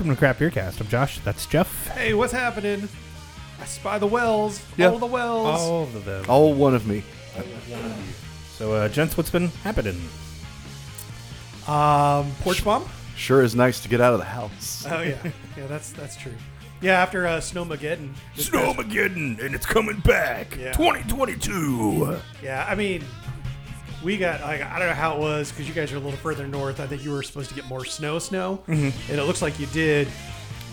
Welcome to Craft Beer Cast. I'm Josh. That's Jeff. Hey, what's happening? I spy the wells. Yeah. All the wells. All of them. All one of me. So, uh, gents, what's been happening? Um, porch bomb. Sure is nice to get out of the house. Oh yeah, yeah. That's that's true. Yeah, after uh, Snowmageddon. this past- Snowmageddon, and it's coming back. Yeah. 2022. Yeah, I mean, we got. Like, I don't know how it was because you guys are a little further north. I think you were supposed to get more snow, snow, and it looks like you did.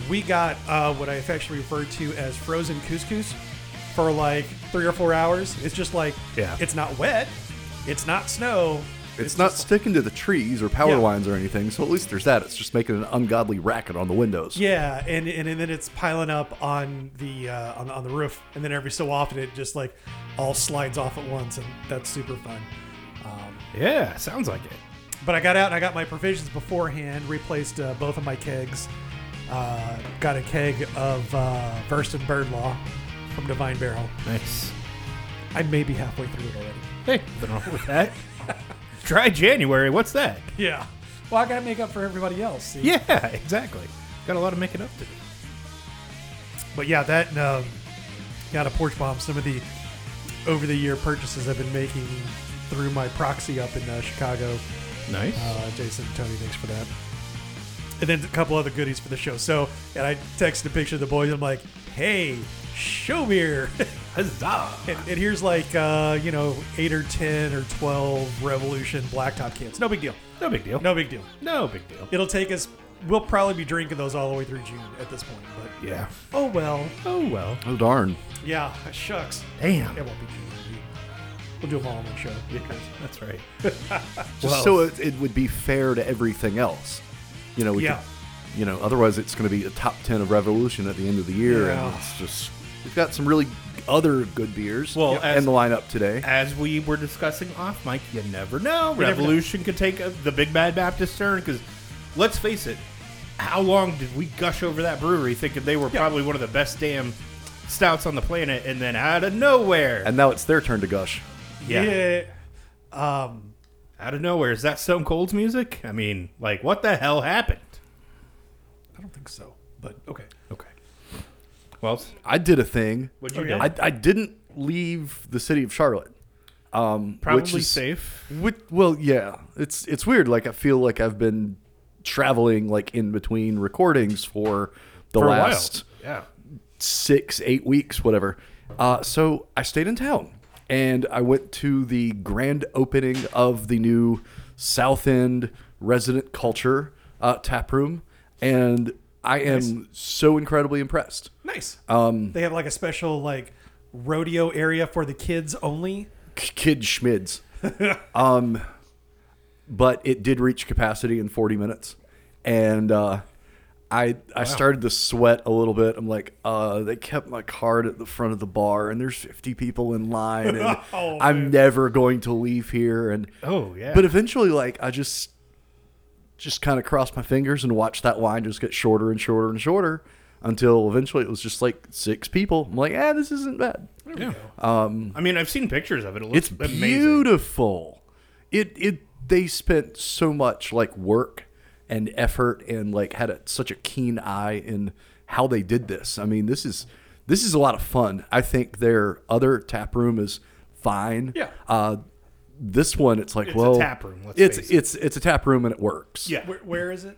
We got uh, what I affectionately refer to as frozen couscous for like three or four hours. It's just like, Yeah. it's not wet, it's not snow. It's, not just- sticking to the trees or power Yeah. lines or anything, so at least there's that. It's just making an ungodly racket on the windows. Yeah, and, and and then it's piling up on the uh, on, on the roof, and then every so often it just like all slides off at once, and that's super fun. Yeah, sounds like it. but I got out and I got my provisions beforehand, replaced uh, both of my kegs, uh, got a keg of uh, Bird Law from Divine Barrel. Nice. I may be halfway through it already. Hey, nothing wrong with that. Dry January. What's that? Yeah. Well, I got to make up for everybody else. See? Yeah, exactly. Got a lot of making up to do. But yeah, that um, got a porch bomb. Some of the over the year purchases I've been making through my proxy up in uh, Chicago. Nice. Uh, Jason, Tony, thanks for that. And then a couple other goodies for the show. So, and I texted a picture of the boys. I'm like, hey, show beer. Huzzah. and, and here's like, uh, you know, eight or 10 or 12 Revolution blacktop cans. No big deal. No big deal. No big deal. No big deal. It'll take us, we'll probably be drinking those all the way through June at this point. But Yeah. oh well. Oh, well. Oh, darn. Yeah, shucks. Damn. It won't be June. We'll do a all in one show. That's right. Just Well- so it, it would be fair to everything else. You know, we Yeah. could- you know, otherwise it's going to be a top 10 of Revolution at the end of the year. Yeah. And it's just, we've got some really other good beers Well, in as- the lineup today. As we were discussing off mic, you never know. never know. Revolution could take a, the Big Bad Baptist turn because, let's face it, how long did we gush over that brewery thinking they were Yeah. probably one of the best damn stouts on the planet, and then out of nowhere, And now it's their turn to gush. Yeah, Yeah. Um, out of nowhere, is that Stone Cold's music? I mean, like, what the hell happened? I don't think so, but okay. Okay. Well, I did a thing. what'd you Oh, do? I, I didn't leave the city of Charlotte. Um, Probably which is, safe. Which, well, yeah, it's it's weird. Like I feel like I've been traveling like in between recordings for the For last. Yeah. six, eight weeks, whatever. Uh, so I stayed in town and I went to the grand opening of the new South End Resident Culture uh, tap room, and I am so incredibly impressed. Nice. Um, They have like a special like rodeo area for the kids only. Kid schmids. um, but it did reach capacity in 40 minutes, and uh, I I started to sweat a little bit. I'm like, uh, they kept my card at the front of the bar, and there's 50 people in line, and Oh, I'm man. never going to leave here. And Oh, yeah. but eventually, like I just just kind of crossed my fingers and watched that line just get shorter and shorter and shorter until eventually it was just like six people. I'm like, ah, this isn't bad. yeah. Um, I mean, I've seen pictures of it. It looks It's amazing. beautiful. It it they spent so much like work and effort and like had a, such a keen eye in how they did this. I mean, this is this is a lot of fun. I think their other tap room is fine. Yeah. Uh, this one, it's like It's a well, tap room, let's it's face it. it's it's a tap room and it works. Yeah. Where, where is it?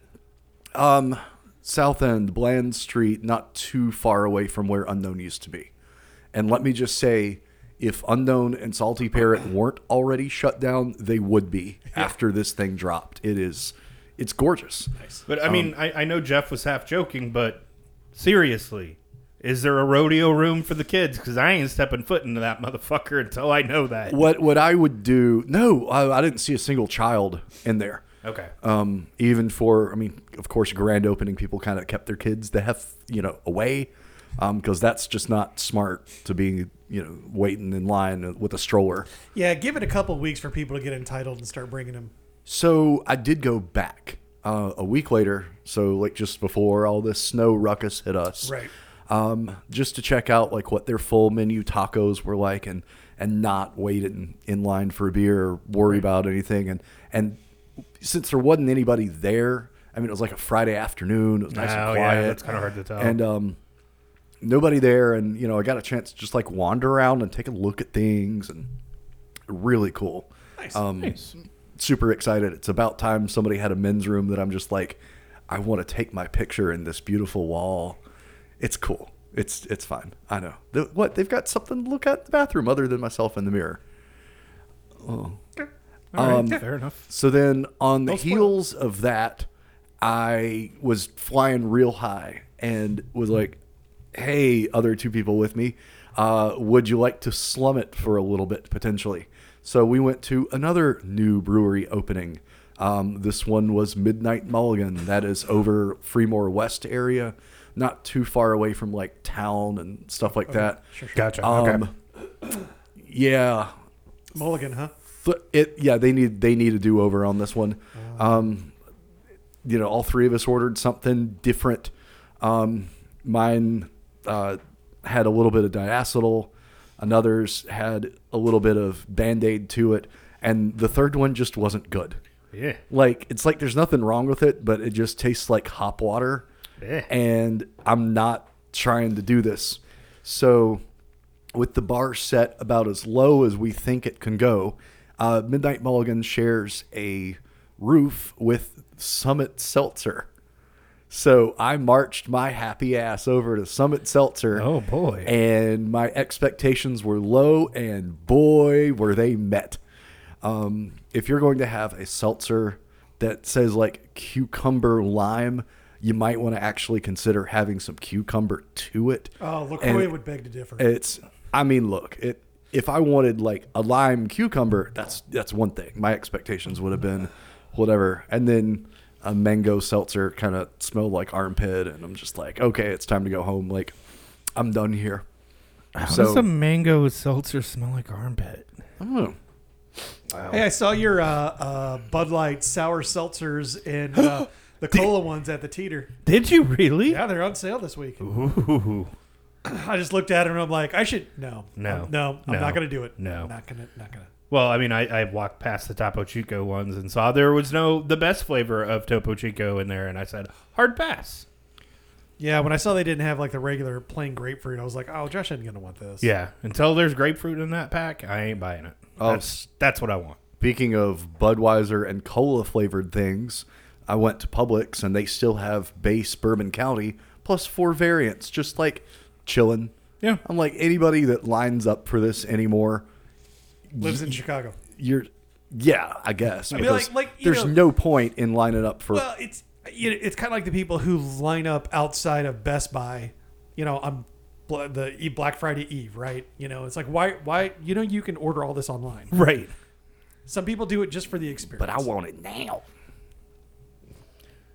Um, South End, Bland Street, not too far away from where Unknown used to be. And let me just say, if Unknown and Salty Parrot weren't already shut down, they would be after this thing dropped. It is, it's gorgeous. Nice. But I mean, I, I know Jeff was half joking, but seriously, is there a rodeo room for the kids? Because I ain't stepping foot into that motherfucker until I know that. What what I would do? No, I, I didn't see a single child in there. Okay. Um, even for, I mean, of course, grand opening, people kind of kept their kids the hef, you know, away, because that's just not smart to be, you know, waiting in line with a stroller. Yeah, give it a couple weeks for people to get entitled and start bringing them. So I did go back uh, a week later, so like just before all this snow ruckus hit us, Right. Um, just to check out like what their full menu tacos were like, and and not wait in, in line for a beer or worry about anything, and and since there wasn't anybody there, I mean, it was like a Friday afternoon. It was nice oh and yeah, quiet. that's kind of hard to tell. and um, nobody there. And you know, I got a chance to just like wander around and take a look at things, and really cool. Nice. Um, Nice. Super excited. It's about time somebody had a men's room that I'm just like, I want to take my picture in this beautiful wall. It's cool. It's it's fine. I know. The, what they've got something to look at in the bathroom other than myself in the mirror. All right, um, fair enough. So then on the Don't spoil. heels of that, I was flying real high and was like, hey, other two people with me, uh, would you like to slum it for a little bit potentially? So we went to another new brewery opening. Um, this one was Midnight Mulligan. That is over Freemore West area, not too far away from like town and stuff like that. Gotcha. Um, okay. Yeah, Mulligan, huh? it yeah they need they need a do over on this one. Um, you know, all three of us ordered something different. Um, mine uh, had a little bit of diacetyl, another's had a little bit of band aid to it, and the third one just wasn't good. Yeah. Like it's like there's nothing wrong with it, but it just tastes like hop water. Yeah. And I'm not trying to do this. So with the bar set about as low as we think it can go, uh, Midnight Mulligan shares a roof with Summit Seltzer. So I marched my happy ass over to Summit Seltzer. Oh, boy. And my expectations were low, and boy, were they met. Um, if you're going to have a seltzer that says like cucumber lime, you might want to actually consider having some cucumber to it. Oh, And- would beg to differ. it's I mean, look, it if I wanted like a lime cucumber, that's that's one thing. My expectations would have been whatever. And then a mango seltzer kind of smelled like armpit and I'm just like, okay, it's time to go home. Like I'm done here. How so- does a mango seltzer smell like armpit? I don't know. Hey, I saw your uh, uh, Bud Light sour seltzers and uh, the cola ones at the teeter. Did you really? Yeah, they're on sale this week. Ooh. I just looked at it and I'm like, I should no, No. I'm- no, I'm No. not gonna do it. No. not gonna, not gonna. Well, I mean, I, I walked past the Topo Chico ones and saw there was no the best flavor of Topo Chico in there, and I said hard pass. Yeah, when I saw they didn't have like the regular plain grapefruit, I was like, oh, Josh ain't gonna want this. Yeah, until there's grapefruit in that pack, I ain't buying it. Oh. That's that's what I want. Speaking of Budweiser and cola flavored things, I went to Publix and they still have base Bourbon County plus four variants, just like chilling. Yeah. I'm like anybody that lines up for this anymore, lives in Chicago. you're yeah, I guess. I mean, because like- like, you there's know- no point in lining up for Well, it's you know, it's kind of like the people who line up outside of Best Buy, you know, on bl- the E- Black Friday Eve, right? You know, it's like why why you know you can order all this online. Right. Some people do it just for the experience. but I want it now.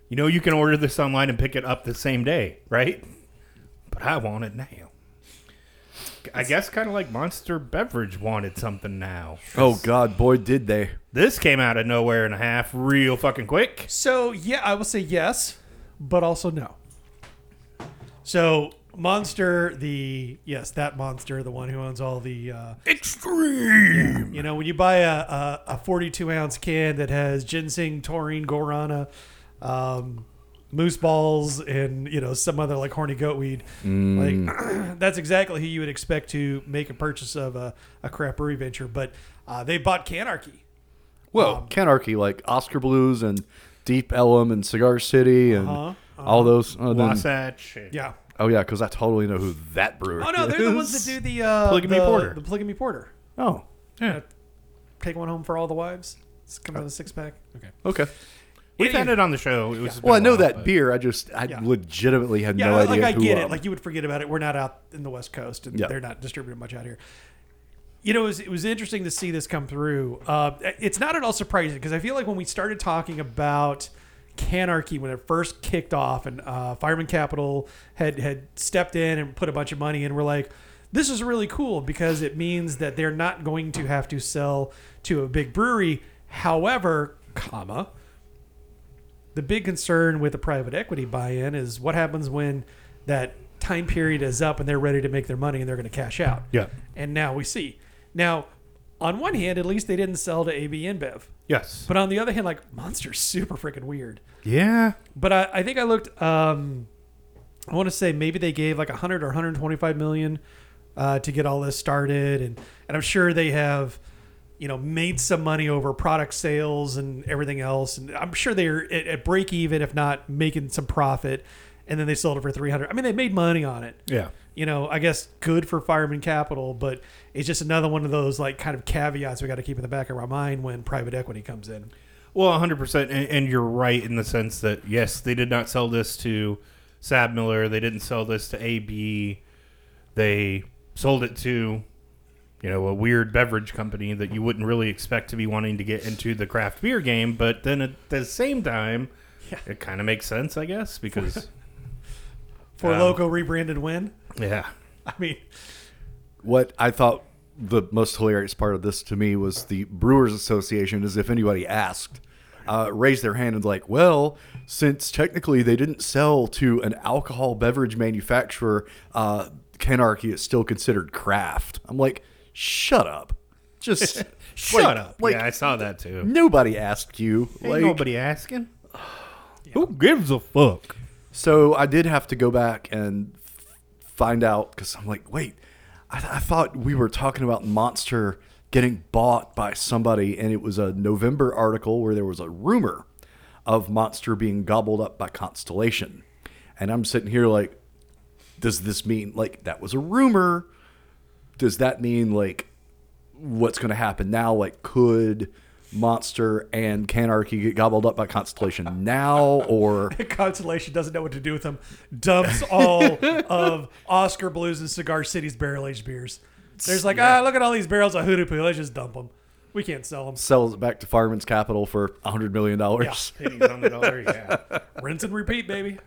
You know, you can order this online and pick it up the same day, right? But I want it now. I guess kind of like Monster Beverage wanted something now. Oh God, boy, did they! This came out of nowhere and a half, real fucking quick. So yeah, I will say yes, but also no. So Monster, the yes, that monster, the one who owns all the uh, Extreme. You know, when you buy a, a, a 42 ounce can that has ginseng, taurine, guarana, um, moose balls, and you know some other like horny goat weed, like that's exactly who you would expect to make a purchase of a, a crap brewery venture. But uh, they bought Canarchy. Well, Um, Canarchy like Oskar Blues and Deep Ellum and Cigar City and Uh-huh, all those. Oh, then- Wasatch. Yeah. oh yeah, because I totally know who that brewer. Oh no, they're the ones that do the uh, Polygamy the, porter. The polygamy porter. Oh, Yeah. Take one home for all the wives. It's coming in a six pack. Okay. okay. We've had it on the show. It was Well, I know while, that but- beer. I just I Yeah. legitimately had Yeah, no like idea. Like I get it. Like you would forget about it. We're not out in the West Coast, and Yeah. they're not distributed much out here. You know, it was, it was interesting to see this come through. Uh, it's not at all surprising because I feel like when we started talking about Canarchy when it first kicked off, and uh, Fireman Capital had had stepped in and put a bunch of money in, we're like, this is really cool because it means that they're not going to have to sell to a big brewery. However, comma, the big concern with the private equity buy-in is what happens when that time period is up and they're ready to make their money and they're going to cash out. Yeah. And now we see. Now, on one hand, at least they didn't sell to AB InBev. Yes. But on the other hand, like Monster's super freaking weird. Yeah. But I, I think I looked. Um, I want to say maybe they gave like 100 or 125 million uh, to get all this started, and and I'm sure they have, you know, made some money over product sales and everything else, and I'm sure they're at, at break even, if not making some profit, and then they sold it for 300. I mean, they made money on it. Yeah. You know, I guess good for Fireman Capital, but it's just another one of those like kind of caveats we got to keep in the back of our mind when private equity comes in. Well, 100%. And, and you're right in the sense that, yes, they did not sell this to Sab Miller. They didn't sell this to AB. They sold it to, you know, a weird beverage company that you wouldn't really expect to be wanting to get into the craft beer game. But then at the same time, Yeah. it kind of makes sense, I guess, because, For Um, Loko rebranded win. yeah. I mean, What I thought the most hilarious part of this to me was the Brewers Association, as if anybody asked, uh, raised their hand and like, well, since technically they didn't sell to an alcohol beverage manufacturer, uh, Canarchy is still considered craft. I'm like, shut up. Just Shut like- up. Like yeah, I saw that too. nobody asked you. Ain't Like, nobody asking. Who gives a fuck? So I did have to go back and find out because I'm like, wait, I, I thought we were talking about Monster getting bought by somebody, and it was a November article where there was a rumor of Monster being gobbled up by Constellation. And I'm sitting here like, does this mean like that was a rumor? Does that mean like what's going to happen now? Like, could Monster and Canarchy get gobbled up by Constellation now, or Constellation doesn't know what to do with them. Dumps all of Oskar Blues and Cigar City's barrel aged beers. There's like, ah, look at all these barrels of hoodoo poo. Let's just dump them. We can't sell them. sells it back to Fireman's Capital for a hundred million dollars. Pennies on the dollar, yeah. rinse and repeat, baby.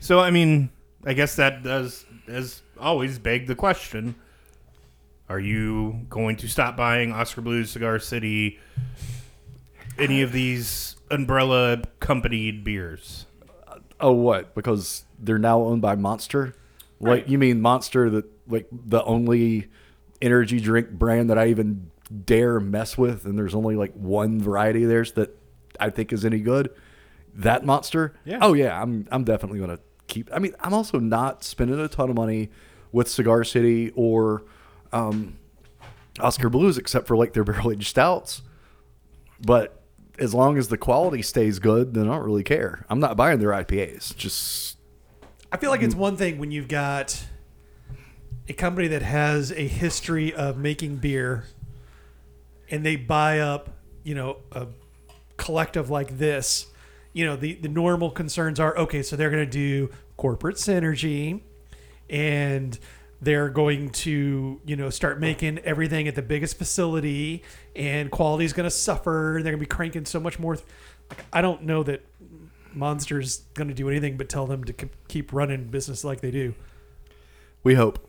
So I mean, I guess that does, as always, beg the question: Are you going to stop buying Oskar Blues, Cigar City, any of these umbrella companied beers? Uh, oh, what? Because they're now owned by Monster. Like you mean Monster, that like the only energy drink brand that I even dare mess with, and there's only like one variety of theirs that I think is any good. That Monster. Yeah. Oh yeah, I'm I'm definitely gonna keep. I mean, I'm also not spending a ton of money with Cigar City or um, Oskar Blues, except for like their barrel aged stouts. But as long as the quality stays good, then I don't really care. I'm not buying their IPAs. Just I feel like it's one thing when you've got a company that has a history of making beer and they buy up, you know, a collective like this. You know, the, the normal concerns are okay, so they're going to do corporate synergy and they're going to, you know, start making everything at the biggest facility and quality is going to suffer. They're going to be cranking so much more. Like, I don't know that Monster's going to do anything but tell them to keep running business like they do. we hope.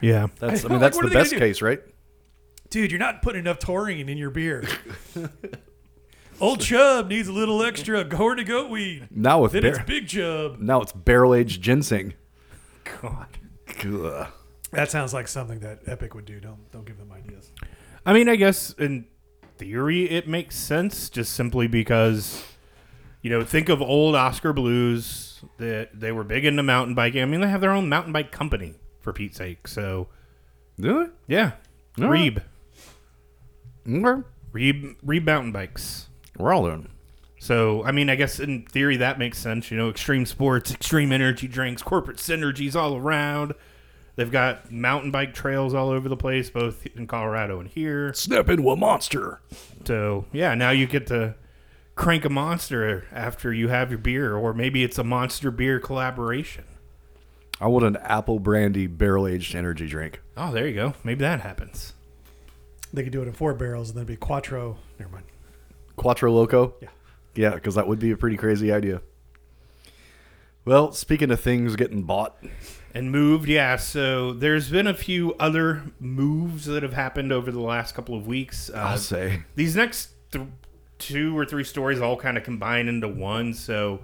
Yeah, That's I, I mean feel like that's the are they gonna best case, right? Dude, you're not putting enough taurine in your beer. Old Chub needs a little extra corn to goat weed. Now with Then it's Big Chub. now it's barrel aged ginseng. God. Ugh. That sounds like something that Epic would do. Don't don't give them ideas. I mean, I guess in theory it makes sense, just simply because, you know, think of old Oskar Blues. That they were big into mountain biking. I mean, they have their own mountain bike company for Pete's sake. So Really? yeah, All right. Reeb, Okay. Reeb, Reeb mountain bikes. We're all doing. So, I mean, I guess in theory that makes sense. You know, extreme sports, extreme energy drinks, corporate synergies all around. They've got mountain bike trails all over the place, both in Colorado and here. Step into a monster. So, yeah, now you get to crank a monster after you have your beer, or maybe it's a monster beer collaboration. I want an apple brandy barrel aged energy drink. Oh, there you go. Maybe that happens. They could do it in four barrels and then be Quattro. Never mind. Quattro Loco? Yeah. Yeah, because that would be a pretty crazy idea. Well, speaking of things getting bought, And moved, yeah. So there's been a few other moves that have happened over the last couple of weeks. Uh, I'll say. these next th- two or three stories all kind of combine into one. So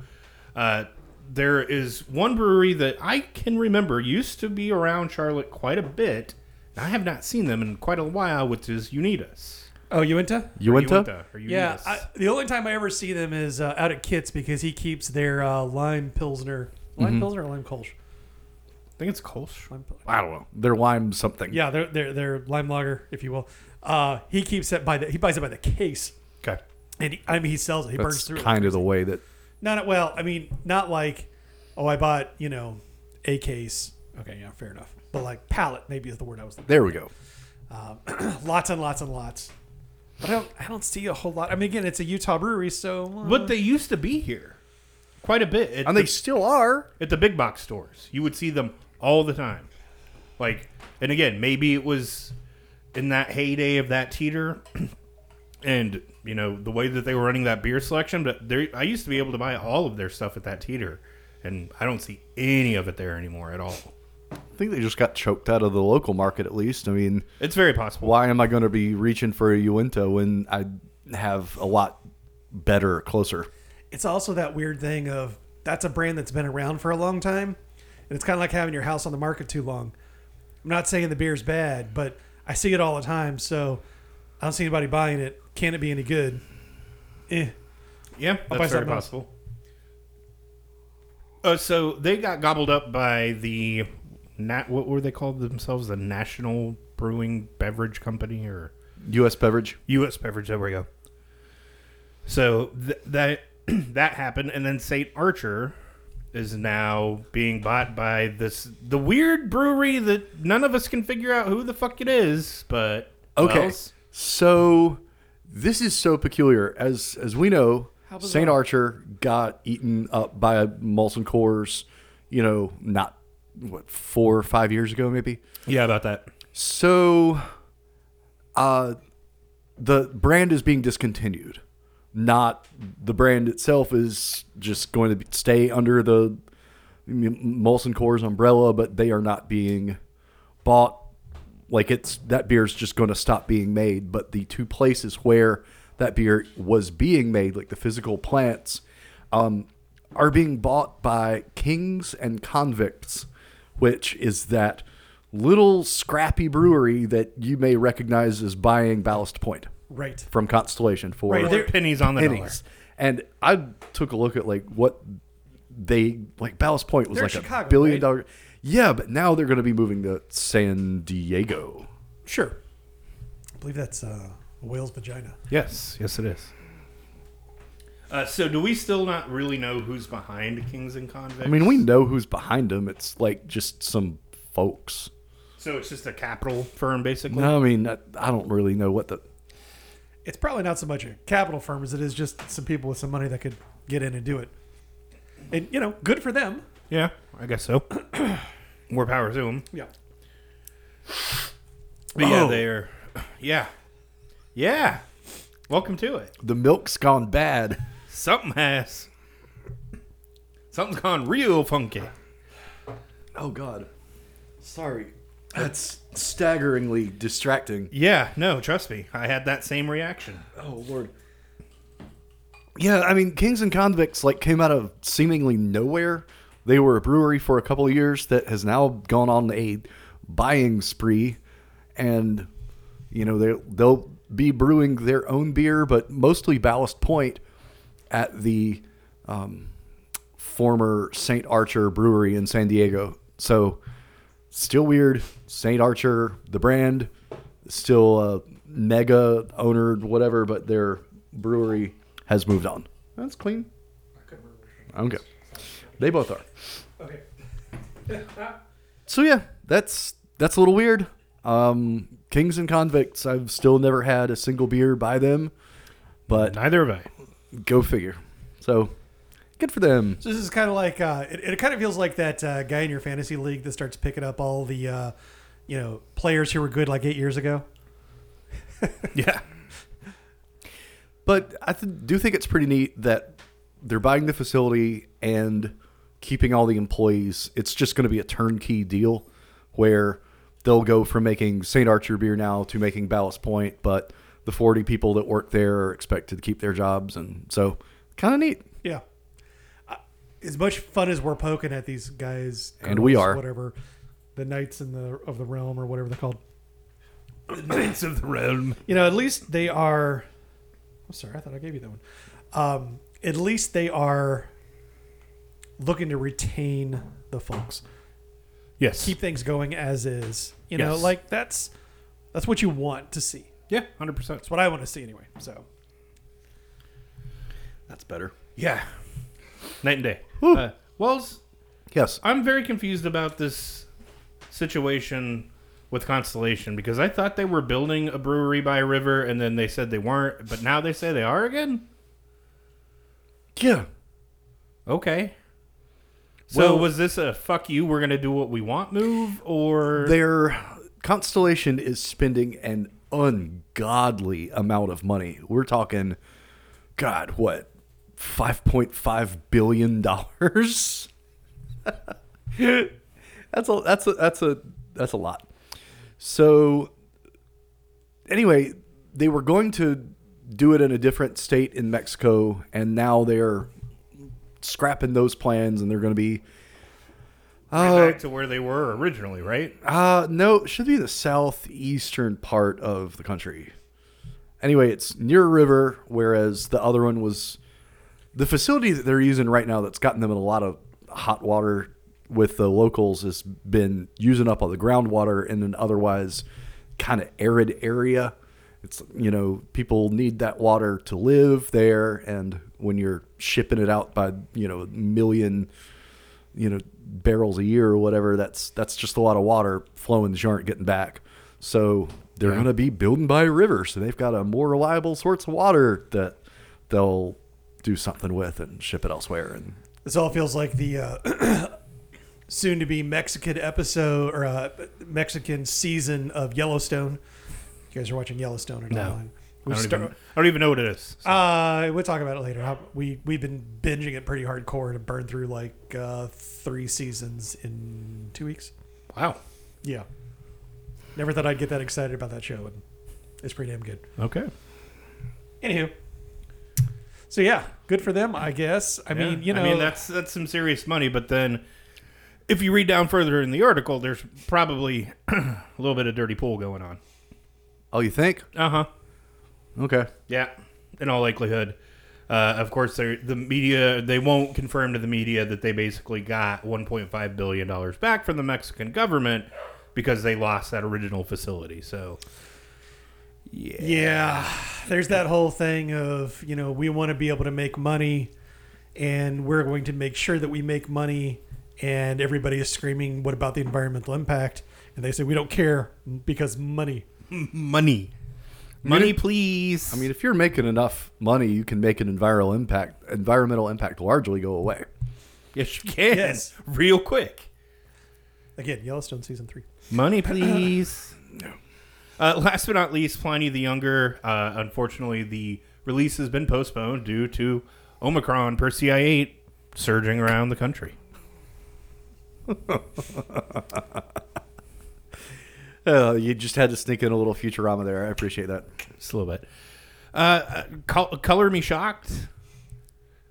uh, there is one brewery that I can remember used to be around Charlotte quite a bit. I have not seen them in quite a while, which is Unitas. Oh, Uinta? Uinta. Or Yeah, Uintas. I, the only time I ever see them is uh, out at Kit's because he keeps their uh, lime pilsner, lime pilsner or lime kolsch. I think it's Kolsch. Lime I don't know. They're lime something. Yeah, they're they're they're lime lager, if you will. Uh, he keeps it by the he buys it by the case, Okay. and he, I mean he sells it. He burns That's through it. kind of the way that. Not well. I mean, not like oh, I bought you know a case. Okay, yeah, fair enough. But like pallet maybe is the word I was looking. There we go. lots and lots and lots. But I don't I don't see a whole lot. I mean, again, it's a Utah brewery, so uh, But they used to be here quite a bit. At And the, they still are. at the big box stores. You would see them all the time. Like, and again, maybe it was in that heyday of that teeter, and you know the way that they were running that beer selection. But there, I used to be able to buy all of their stuff at that teeter, and I don't see any of it there anymore at all. I think they just got choked out of the local market, at least. I mean, It's very possible. why am I going to be reaching for a Uinta when I have a lot better closer? it's also that weird thing of that's a brand that's been around for a long time, and it's kind of like having your house on the market too long. I'm not saying the beer's bad, but I see it all the time, so I don't see anybody buying it. Can it be any good? Eh. Yeah, I'll that's very possible. Uh, so they got gobbled up by the nat. What were they called themselves? The National Brewing Beverage Company or U.S. beverage. U.S. Beverage. There we go. So th- that that happened, and then Saint Archer is now being bought by this the weird brewery that none of us can figure out who the fuck it is. But Okay. Wells- So this is so peculiar. As as we know, How bizarre. St. Archer got eaten up by a Molson Coors, you know, not what, four or five years ago, maybe. yeah, about that. So uh the brand is being discontinued. Not the brand itself is just going to stay under the Molson Coors umbrella, but they are not being bought. Like it's that beer is just going to stop being made but the two places where that beer was being made like the physical plants um, are being bought by kings and convicts which is that little scrappy brewery that you may recognize as buying ballast point Right. from constellation for Right, Or pennies on the pennies and i took a look at like what they like ballast point was They're like Chicago, a billion right? dollar yeah but now they're going to be moving to san diego Sure. I believe that's uh, a whale's vagina. Yes, yes, it is. Uh, so, do we still not really know who's behind Kings and Convicts? I mean, we know who's behind them. It's like just some folks. So it's just a capital firm, basically. No, I mean, I, I don't really know what the. It's probably not so much a capital firm as it is just some people with some money that could get in and do it. And you know, good for them. Yeah, I guess so. More power to them. Yeah. But yeah, Oh. they're yeah, yeah. Welcome to it. The milk's gone bad. Something has. Something's gone real funky. Oh God, sorry. That's staggeringly distracting. Yeah, no, trust me. I had that same reaction. Oh Lord. Yeah, I mean, Kings and Convicts like came out of seemingly nowhere. They were a brewery for a couple of years that has now gone on a buying spree, and you know they they'll be brewing their own beer, but mostly Ballast Point at the um, former Saint Archer Brewery in San Diego. So still weird. Saint Archer, the brand, still a mega owner, whatever, but their brewery has moved on. That's clean. Okay. They both are. Okay. So yeah, that's that's a little weird. Um, Kings and Convicts, I've still never had a single beer by them, but Neither have I. go figure. So good for them. So this is kind of like uh, it, it kind of feels like that uh, guy in your fantasy league that starts picking up all the uh, you know players who were good like eight years ago. Yeah. But I th- do think it's pretty neat that they're buying the facility and keeping all the employees. It's just going to be a turnkey deal where they'll go from making St. Archer beer now to making Ballast Point, but the 40 people that work there are expected to keep their jobs. And so, kind of neat. Yeah. As much fun as we're poking at these guys, And we are. whatever, the knights in the of the realm or whatever they're called. Knights of the realm. you know, at least they are. I'm sorry, I thought I gave you that one. Um, at least they are looking to retain the folks, Yes. keep things going as is. You know, Yes. like that's that's what you want to see. yeah, hundred percent. That's what I want to see anyway. So That's better. Yeah. Night and day. Uh, Wells, Yes. I'm very confused about this situation with Constellation because I thought they were building a brewery by a river and then they said they weren't, but now they say they are again? Yeah. Okay. So Well- was this a fuck you, we're going to do what we want move or Their Constellation is spending an ungodly amount of money. We're talking, God, what, five point five billion dollars? that's a that's a that's a that's a lot. So anyway, they were going to do it in a different state in Mexico, and now they're scrapping those plans, and they're going to be uh, back to where they were originally, right? uh, no, it should be the southeastern part of the country. Anyway, it's near a river, whereas the other one was the facility that they're using right now that's gotten them in a lot of hot water with the locals has been using up all the groundwater in an otherwise kind of arid area. It's you know people need that water to live there, and when you're shipping it out by you know a million you know barrels a year or whatever that's that's just a lot of water flowing that you aren't getting back so they're going to be building by a river so they've got a more reliable source of water that they'll do something with and ship it elsewhere and this all feels like the uh, soon to be Mexican episode or uh, Mexican season of Yellowstone. You guys are watching Yellowstone or No. not? I We don't, start, even, I don't even know what it is. Uh, we'll talk about it later. How, we we've been binging it pretty hardcore to burn through like uh, three seasons in two weeks. Wow. Yeah, never thought I'd get that excited about that show, and it's pretty damn good. Okay. Anywho, so yeah, good for them, I guess. I mean, you know, I mean that's that's some serious money, but then if you read down further in the article, there's probably a little bit of dirty pool going on. oh you think Uh huh. okay Yeah, in all likelihood. Uh, of course, the media they won't confirm to the media that they basically got 1.5 billion dollars back from the Mexican government because they lost that original facility. So Yeah, there's that whole thing of, you know, we want to be able to make money and we're going to make sure that we make money and everybody is screaming what about the environmental impact and they say we don't care because money. money, money, please. i mean if you're making enough money you can make an environmental impact environmental impact largely go away yes, you can. Yes. real quick. Again, Yellowstone season 3. Money, please. Uh, last but not least, Pliny the Younger. Uh, unfortunately, the release has been postponed due to Omicron Persei 8 surging around the country. uh, you just had to sneak in a little futurama there i appreciate that Just a little bit. Uh, Uh, col- color me shocked.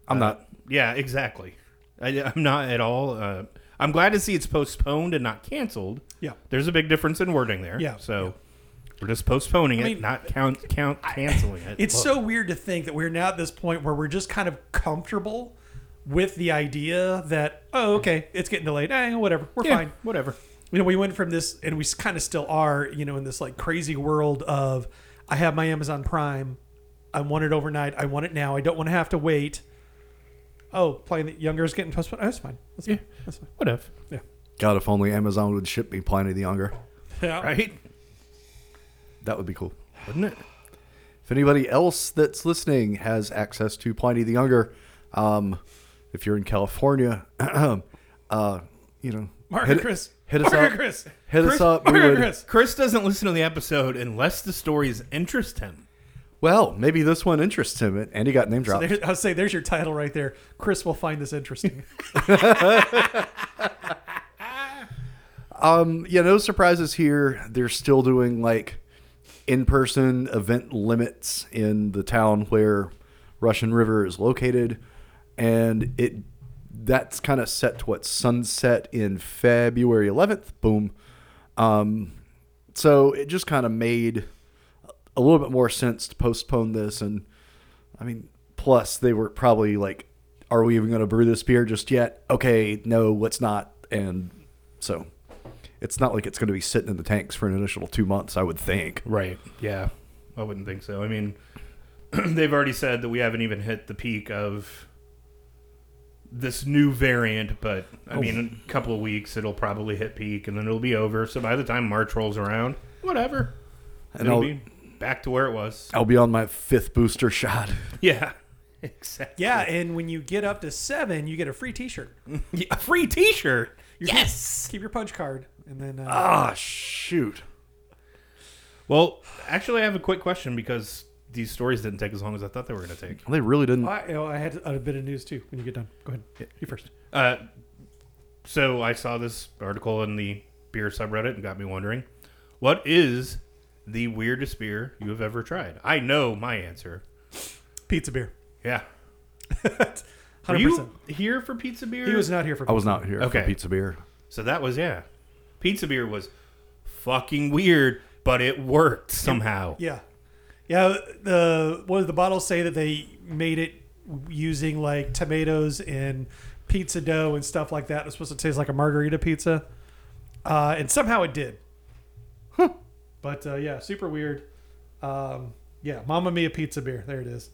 i'm Uh, not Yeah, exactly. I, I'm not at all. Uh, I'm glad to see it's postponed and not canceled. Yeah. There's a big difference in wording there. Yeah, So we're just postponing I it, not count count canceling it. It's so weird to think that we're now at this point where we're just kind of comfortable with the idea that oh okay it's getting delayed. Eh, whatever. We're yeah, fine. whatever. you know we went from this and we kind of still are you know in this like crazy world of i have my amazon prime. I want it overnight. I want it now. I don't want to have to wait. Oh Pliny the Younger is getting postponed. Oh, that's fine. That's Yeah, fine. That's fine. Whatever. yeah. God if only amazon would ship me pliny the younger. Yeah. Right? That would be cool Wouldn't it? If anybody else that's listening has access to Pliny the Younger, um, if you're in California, uh, you know, Margaret hit, Chris hit us Margaret up. Chris Hit us Chris- up. We Margaret would, Chris Chris doesn't listen to the episode unless the stories interest him. well, maybe this one interests him. And he got name So dropped. there, I'll say there's your title right there. Chris will find this interesting. Um, yeah, no surprises here. They're still doing like in-person event limits in the town where Russian River is located, and it that's kind of set to what sunset in February 11th. Boom. Um, so it just kind of made a little bit more sense to postpone this. And I mean, plus they were probably like, "Are we even going to brew this beer just yet?" Okay, no, let's not. And so it's not like it's going to be sitting in the tanks for an initial two months. I would think. Right. Yeah. I wouldn't think so. I mean, they've already said that we haven't even hit the peak of this new variant, but I oh. mean, in a couple of weeks it'll probably hit peak and then it'll be over. So by the time March rolls around, whatever. And it'll I'll, be back to where it was. I'll be on my fifth booster shot. Yeah. Exactly. Yeah, and when you get up to seven, you get a free T-shirt. A free t shirt. Your Yes. Keep your punch card, and then uh, Ah, shoot. Well, actually, I have a quick question because these stories didn't take as long as I thought they were going to take. They really didn't. I, you know, I had a bit of news too. When you get done, go ahead. You first. Uh, so I saw this article in the beer subreddit and got me wondering, what is the weirdest beer you have ever tried? I know my answer. Pizza beer. Yeah. Were Hundred you here for pizza beer? He was not here for. I was not here Okay. for pizza beer. So that was yeah. Pizza beer was fucking weird, but it worked somehow. Yeah, yeah. The what did the bottles say that they made it using like tomatoes and pizza dough and stuff like that? It was supposed to taste like a margarita pizza, uh, and somehow it did. But uh, yeah, super weird. Um, yeah, Mamma Mia pizza beer. There it is.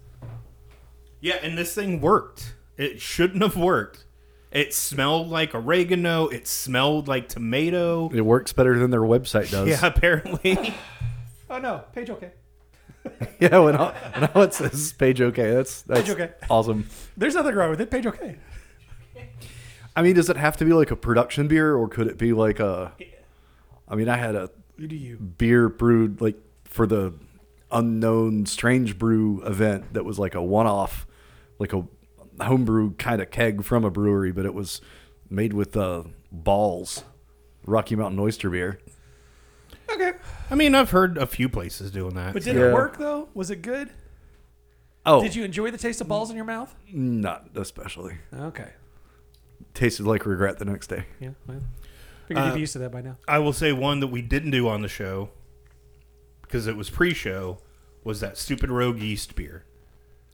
Yeah, and this thing worked. It shouldn't have worked. It smelled like oregano. It smelled like tomato. It works better than their website does. Yeah, apparently. Oh no, page okay. Yeah, when all, when all it says page okay. That's that's Page okay. awesome. There's nothing wrong with it. Page okay. I mean, does it have to be like a production beer, or could it be like a? I mean, I had a You do you. beer brewed like for the unknown strange brew event that was like a one-off, like a homebrew kind of keg from a brewery, but it was made with uh, balls, Rocky Mountain oyster beer. Okay. I mean, I've heard a few places doing that. But did Yeah. it work though? Was it good? Oh, Did you enjoy the taste of balls in your mouth? not especially. Okay. Tasted like regret the next day. Yeah. Well, figured you'd Uh, be used to that by now. I will say one that we didn't do on the show because it was pre-show was that stupid rogue yeast beer.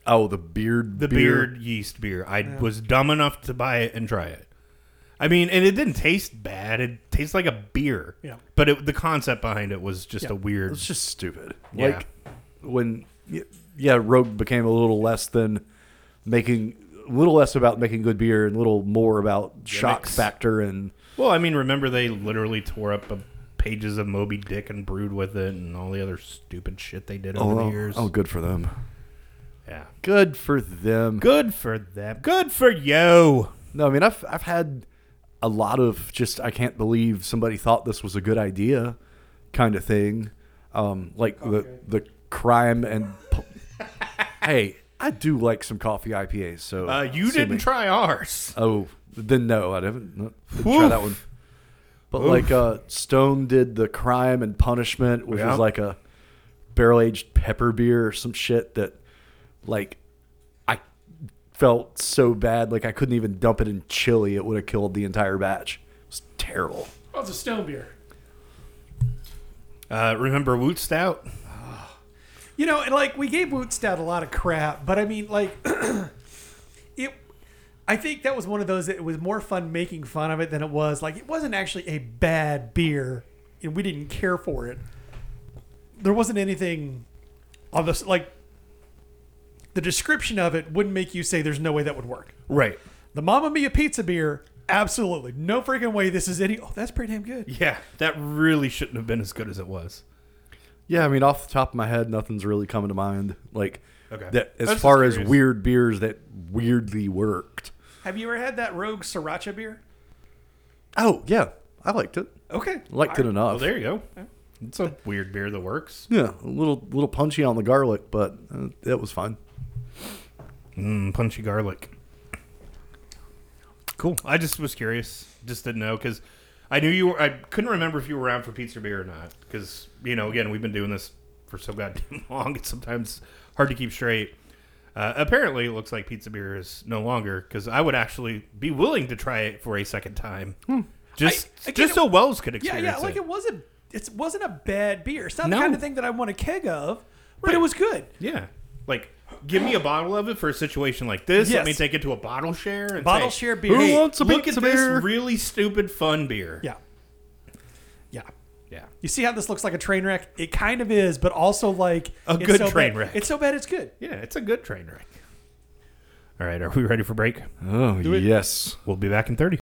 Oh, the beard. The beer. beard yeast beer. I was dumb enough to buy it and try it. I mean, and it didn't taste bad. It tastes like a beer. Yeah. But it, the concept behind it was just Yeah. a weird. It's just stupid. Yeah. Like when, y- yeah, Rogue became a little less than making, a little less about making good beer and a little more about shock Gimmicks. factor and Well, I mean, remember they literally tore up a, pages of Moby Dick and brewed with it and all the other stupid shit they did over oh, the years. oh, good for them. Yeah. Good for them. Good for them. Good for you. No, I mean I've I've had a lot of just I can't believe somebody thought this was a good idea, kind of thing. Um, like Okay. the the crime and hey, I do like some coffee IPAs. So Uh, you didn't me. try ours. Oh, then no, I haven't. No, didn't try that one. But Oof. like uh, Stone did the Crime and Punishment, which Yeah. was like a barrel aged pepper beer or some shit that, like, I felt so bad, like I couldn't even dump it in chili. It would have killed the entire batch. It was terrible. Oh, it's a stone beer. Uh, remember Woot Stout? You know, and like we gave Woot Stout a lot of crap, but I mean, like, it. I think that was one of those that it was more fun making fun of it than it was like it wasn't actually a bad beer, and we didn't care for it. There wasn't anything on this like. The description of it wouldn't make you say there's no way that would work. Right. The Mamma Mia pizza beer, absolutely no freaking way. This is any. Oh, that's pretty damn good. Yeah, that really shouldn't have been as good as it was. Yeah, I mean, off the top of my head, nothing's really coming to mind. Like, Okay. that as far as weird beers that weirdly worked. Have you ever had that Rogue Sriracha beer? Oh, yeah, I liked it. Okay, Liked it enough. Well, there you go. It's a weird beer that works. Yeah, a little little punchy on the garlic, but uh, it was fine. Mm, punchy garlic. Cool. I just was curious. Just didn't know because I knew you were. I couldn't remember if you were around for pizza beer or not. Because you know, again, we've been doing this for so goddamn long. It's sometimes hard to keep straight. Uh, apparently, it looks like pizza beer is no longer because I would actually be willing to try it for a second time. Just, I- again, just so Wells could Yeah, experience yeah, yeah. like it. it wasn't it wasn't a bad beer. It's not No. the kind of thing that I want a keg of, but it was good. Yeah. Like, give me a bottle of it for a situation like this. Let me take it to a bottle share. And Bottle say, share beer. Who Hey, wants a Look at of this beer? really stupid fun beer. Yeah. Yeah. Yeah. You see how this looks like a train wreck? It kind of is, but also like A it's good so train bad- wreck. It's so bad it's good. Yeah, it's a good train wreck. All right, are we ready for break? Oh yes. We'll be back in 30.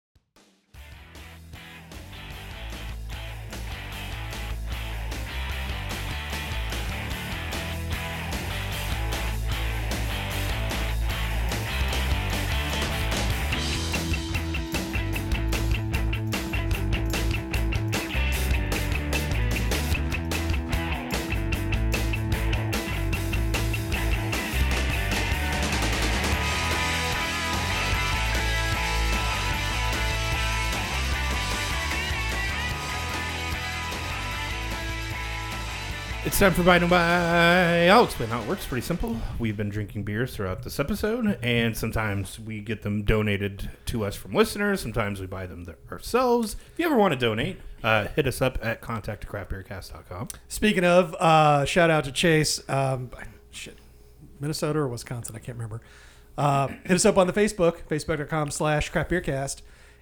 It's time for No Buy. I'll explain how it works. Pretty simple. We've been drinking beers throughout this episode, and sometimes we get them donated to us from listeners. Sometimes we buy them ourselves. If you ever want to donate, uh, hit us up at contact@craftbeercast.com. Speaking of, uh, shout out to Chase. Um, shit, Minnesota or Wisconsin? I can't remember. Uh, hit us up on the Facebook, facebook.com slash craftbeercast.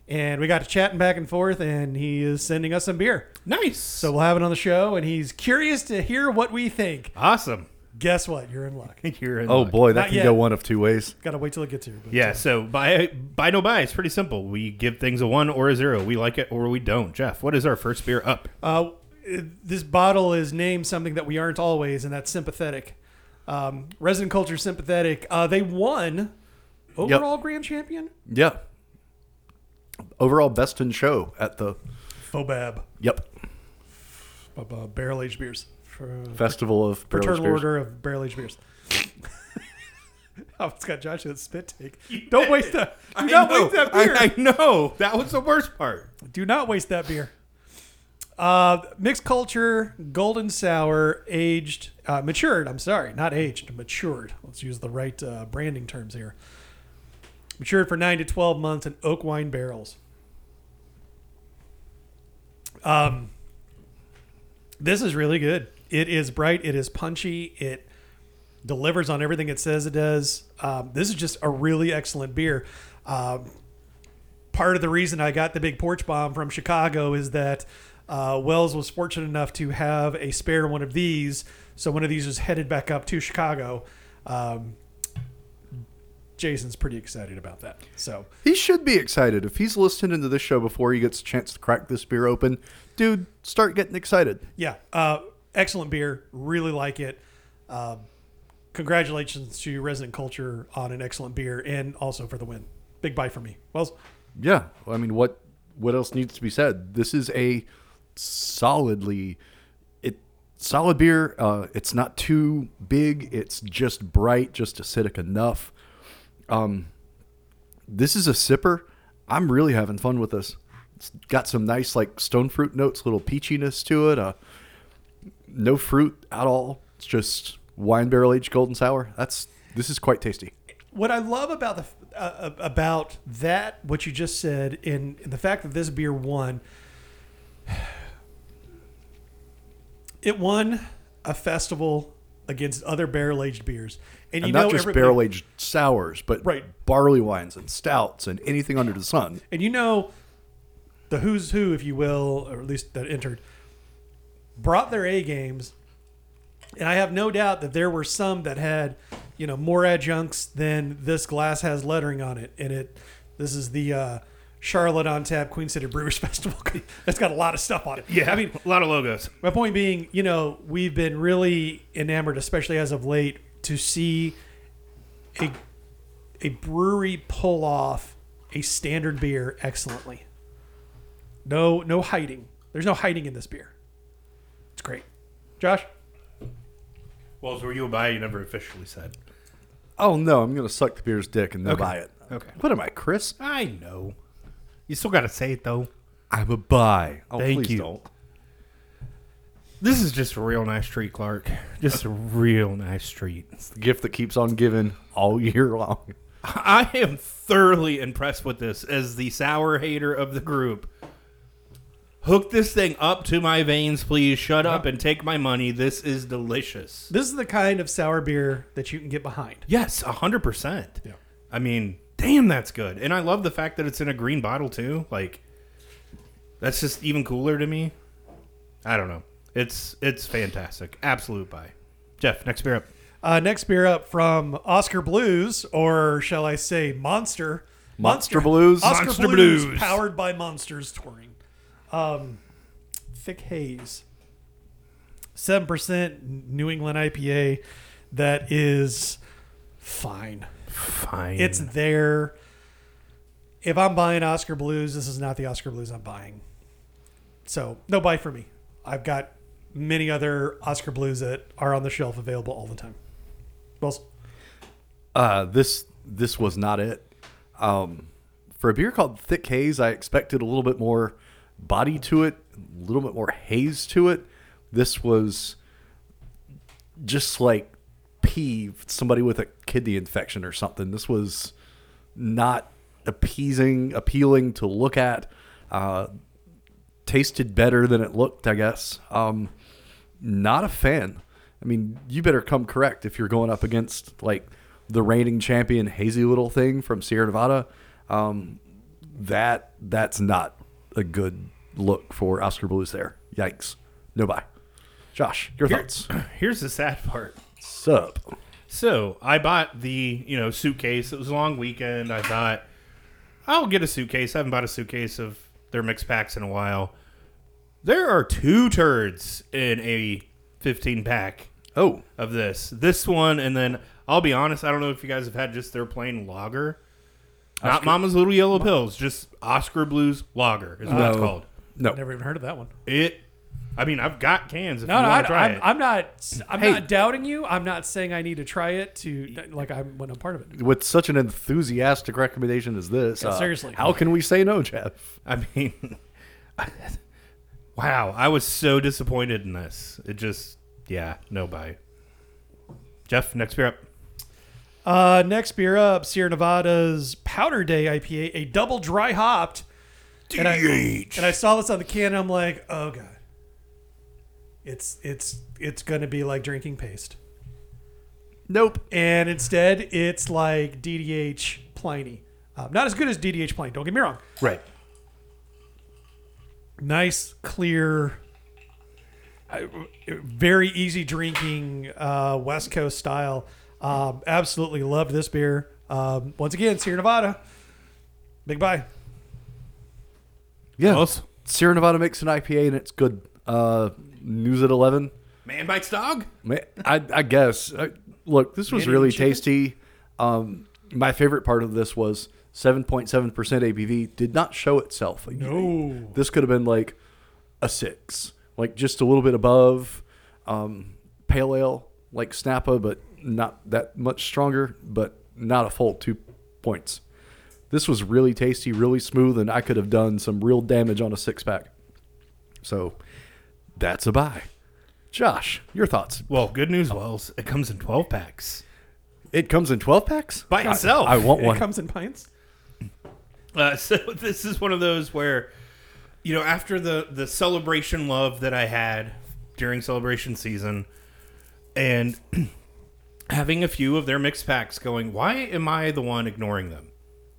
And we got to chatting back and forth, and he is sending us some beer. Nice. So we'll have it on the show, and he's curious to hear what we think. awesome. Guess what? You're in luck. You're in Oh luck. boy, that Not can yet. go one of two ways. Got to wait till it gets here. but, Yeah, uh, so buy buy no buy. It's pretty simple. We give things a one or a zero. We like it or we don't. Jeff, what is our first beer up? Uh, this bottle is named something that we aren't always, and that's sympathetic. Um, Resident Culture Sympathetic. Uh, they won overall grand champion. Yeah. Overall best in show at the Fobab. Yep uh, barrel aged beers. For, Festival of Barrel Fraternal Beers. Order of Barrel Aged Beers. oh, it's got Josh with spit take. Don't waste that. Do not waste that beer. I, I know. That was the worst part. Do not waste that beer. Uh, mixed culture, golden sour, aged, uh, matured. I'm sorry, not aged, matured. Let's use the right uh, branding terms here. Matured for nine to twelve months in oak wine barrels. Um, this is really good. It is bright. It is punchy. It delivers on everything it says it does. Um, this is just a really excellent beer. Um, part of the reason I got the big porch bomb from Chicago is that uh, Wells was fortunate enough to have a spare one of these. So one of these was headed back up to Chicago. Um, Jason's pretty excited about that. So He should be excited. If he's listening to this show before he gets a chance to crack this beer open, dude, start getting excited. yeah, uh, excellent beer. Really like it. Um congratulations to Resident Culture on an excellent beer and also for the win. Big buy for me. Wells. Yeah, I mean, what what else needs to be said? This is a solidly it solid beer. Uh, it's not too big. It's just bright, just acidic enough. Um, this is a sipper. I'm really having fun with this. It's got some nice like stone fruit notes, little peachiness to it. Uh, no fruit at all. It's just wine barrel aged golden sour. That's this is quite tasty. what I love about the uh, about that what you just said in, in the fact that this beer won it won a festival against other barrel aged beers and you and know not just barrel aged sours, but Right. barley wines and stouts and anything under the sun. and you know the who's who if you will or at least that entered brought their A games and I have no doubt that there were some that had you know more adjuncts than this glass has lettering on it and it this is the uh, Charlotte on Tap Queen City Brewers Festival that's got a lot of stuff on it Yeah, I mean a lot of logos. my point being you know we've been really enamored especially as of late to see a a brewery pull off a standard beer excellently no no hiding there's no hiding in this beer it's great josh Well, were you a buy? You never officially said. Oh no, I'm gonna suck the beer's dick and then Okay. buy it. Okay. What am I, Chris? I know. You still got to say it though. I'm a buy. Oh, Thank please you. don't. This is just a real nice treat, Clark. Just a real nice treat. It's the gift that keeps on giving all year long. I am thoroughly impressed with this as the sour hater of the group. Hook this thing up to my veins, please. Shut up and take my money. This is delicious. This is the kind of sour beer that you can get behind. Yes, hundred percent. Yeah. I mean, damn, that's good. And I love the fact that it's in a green bottle too. Like, that's just even cooler to me. I don't know. It's it's fantastic. Absolute buy. Jeff, next beer up. Uh, next beer up from Oskar Blues, or shall I say Monster. Monster Blues. Oskar Monster Blues, Blues. powered by Monsters Touring. Um, thick haze. 7% New England IPA that is fine. Fine. It's there. If I'm buying Oskar Blues, this is not the Oskar Blues I'm buying. So, no buy for me. I've got many other Oskar Blues that are on the shelf available all the time. Well, Uh, this this was not it. Um, for a beer called Thick Haze, I expected a little bit more body to it, a little bit more haze to it. This was just like pee somebody with a kidney infection or something. This was not appeasing, appealing to look at. Uh, tasted better than it looked, I guess. Um, not a fan. I mean, you better come correct if you're going up against like the reigning champion Hazy Little Thing from Sierra Nevada. Um, that that's not a good look for Oskar Blues there. Yikes. No buy. Josh, your Here- thoughts? Here's the sad part. Sup? So I bought the you know suitcase. It was a long weekend. I thought I'll get a suitcase. I haven't bought a suitcase of their mixed packs in a while. There are two turds in a 15 pack Oh, of this. This one, and then I'll be honest. I don't know if you guys have had just their plain lager, not Mama's Little Yella Pils, just Oskar Blues Lager is what it's No. called. no. never even heard of that one. It. I mean, I've got cans if No, you no, want I, to try I'm, it. I'm not. I'm Hey. not doubting you. I'm not saying I need to try it to like I'm when I'm part of it. With such an enthusiastic recommendation as this, Yeah, uh, seriously. how can we say no, Jeff? I mean, wow, I was so disappointed in this. It just, yeah, no buy. Jeff, next beer up. Uh, next beer up, Sierra Nevada's Powder Day IPA, a double dry hopped. And I, and I saw this on the can. and I'm like, oh god, it's it's it's gonna be like drinking paste. Nope. And instead, it's like DDH Pliny. Um, not as good as DDH Pliny. Don't get me wrong. Right. Nice, clear, very easy drinking uh, West Coast style. Um, absolutely loved this beer. Um, once again, Sierra Nevada. Big buy. Yeah. Close. Sierra Nevada makes an IPA and it's good. Uh, news at 11. Man bites dog. Man, I, I guess. Uh, look, this was Getting really tasty. Um, my favorite part of this was 7.7% ABV did not show itself. No. This could have been like a six, like just a little bit above um, pale ale, like Snappa, but not that much stronger, but not a full two points. This was really tasty, really smooth, and I could have done some real damage on a six pack. So that's a buy. Josh, your thoughts? Well, good news, Wells. It comes in 12 packs It comes in 12 packs? by itself. I want one. It comes in pints. Uh, so this is one of those where, you know, after the the celebration love that I had during celebration season, and having a few of their mixed packs going, why am I the one ignoring them?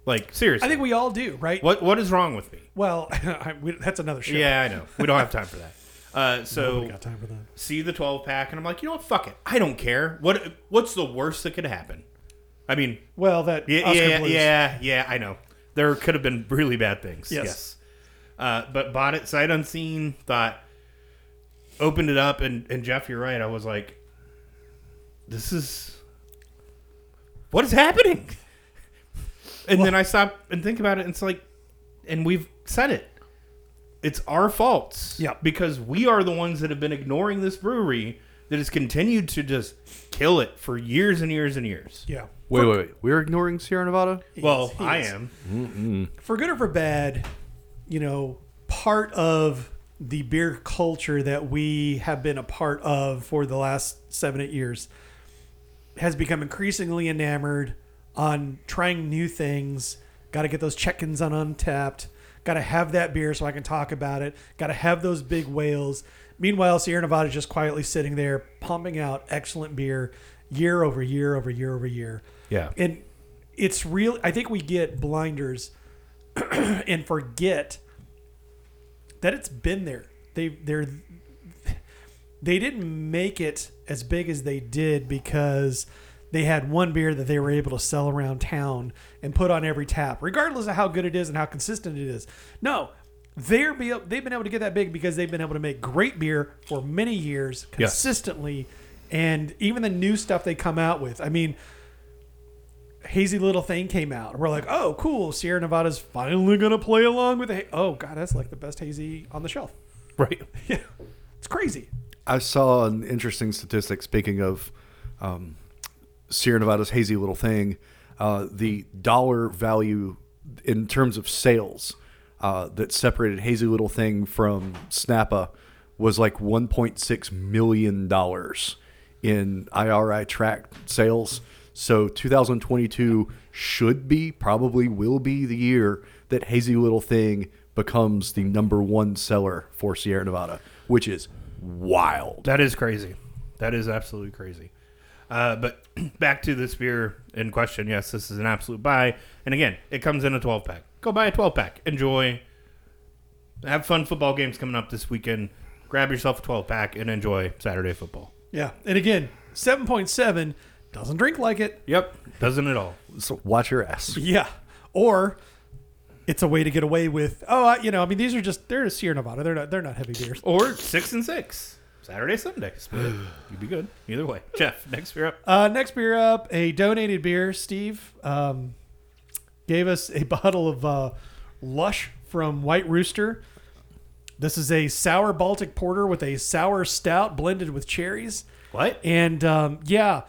Like seriously, I think we all do, right? what what is wrong with me? Well, I, we, that's another show. Yeah, I know. We don't have time for that. Uh, so got time for that. see the 12 pack, and I'm like, you know what? Fuck it. I don't care. What what's the worst that could happen? I mean, Well, that yeah, Oskar yeah, Blues. yeah, yeah. I know there could have been really bad things. Yes. Yes, Uh, but bought it sight unseen. Thought, opened it up, and and Jeff, you're right. I was like, this is what is happening. And then I stop and think about it, and it's like, and we've said it. It's our faults. Yeah. Because we are the ones that have been ignoring this brewery that has continued to just kill it for years and years and years. Yeah. Wait, wait, wait. We're ignoring Sierra Nevada? Well, He I is. am. for good or for bad, you know, part of the beer culture that we have been a part of for the last seven, eight years has become increasingly enamored on trying new things. Got to get those check-ins on Untappd. Got to have that beer so I can talk about it. Got to have those big whales. Meanwhile, Sierra Nevada is just quietly sitting there, pumping out excellent beer year over year over year over year. Yeah. And it's real. I think we get blinders and forget that it's been there. They they're they didn't make it as big as they did because they had one beer that they were able to sell around town and put on every tap, regardless of how good it is and how consistent it is. No, they're be, they've been able to get that big because they've been able to make great beer for many years Yes. consistently, and even the new stuff they come out with. I mean, hazy little thing came out. and We're like, oh, cool. Sierra Nevada's finally gonna play along with it. Oh god, that's like the best hazy on the shelf. Right. Yeah, it's crazy. I saw an interesting statistic. Speaking of um, Sierra Nevada's hazy little thing, uh, the dollar value in terms of sales uh, that separated hazy little thing from Snappa was like 1.6 million dollars in IRI tracked sales. So 2022 should be, probably will be the year that Hazy Little Thing becomes the number one seller for Sierra Nevada, which is wild. That is crazy. That is absolutely crazy. Uh, but back to this beer in question. Yes, this is an absolute buy. And again, it comes in a 12 pack. Go buy a 12 pack. Enjoy. Have fun football games coming up this weekend. Grab yourself a 12 pack and enjoy Saturday football. Yeah, and again, seven point seven doesn't drink like it. Yep. Doesn't at all. So watch your ass. Yeah, or it's a way to get away with. Oh, I, you know, I mean, these are just they're Sierra Nevada. They're not they're not heavy beers. Or six and six. Saturday, Sunday. Split. You'd be good. Either way. Jeff, next beer up. Uh, next beer up, a donated beer. Steve um, gave us a bottle of uh, Lush from White Rooster. This is a sour Baltic porter with a sour stout blended with cherries. What? And um, yeah,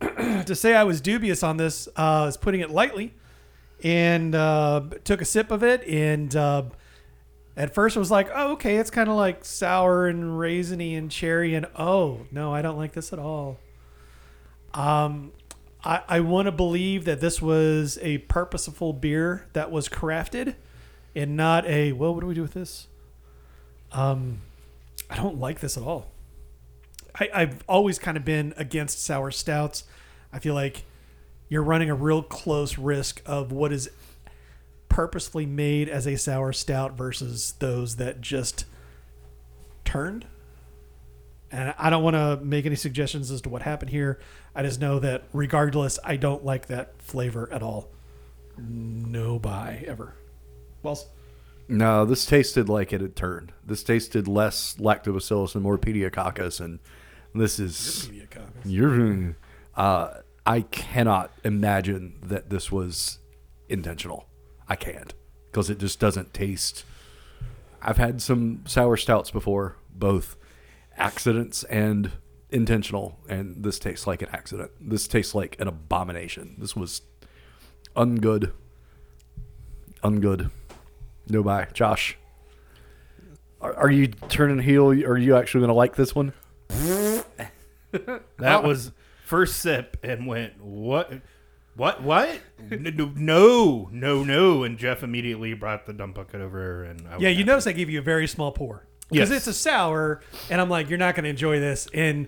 to say I was dubious on this uh, is putting it lightly. And uh, took a sip of it, and uh, at first I was like, "Oh, okay, it's kind of like sour and raisiny and cherry." And oh no, I don't like this at all. Um, I, I want to believe that this was a purposeful beer that was crafted, and not a well. What do we do with this? Um, I don't like this at all. I, I've always kind of been against sour stouts. I feel like you're running a real close risk of what is purposely made as a sour stout versus those that just turned. And I don't want to make any suggestions as to what happened here. I just know that regardless, I don't like that flavor at all. No buy ever. Well, No, this tasted like it had turned. This tasted less lactobacillus and more pediococcus, and this is you're. Uh, I cannot imagine that this was intentional. I can't because it just doesn't taste. I've had some sour stouts before, both accidents and intentional, and this tastes like an accident. This tastes like an abomination. This was ungood. Ungood. No buy. Josh, are, are you turning heel? Are you actually going to like this one? That was first sip and went, what? What? What? No, no, no. And Jeff immediately brought the dump bucket over. and I Yeah, you notice I gave you a very small pour because Yes. it's a sour, and I'm like, you're not going to enjoy this, and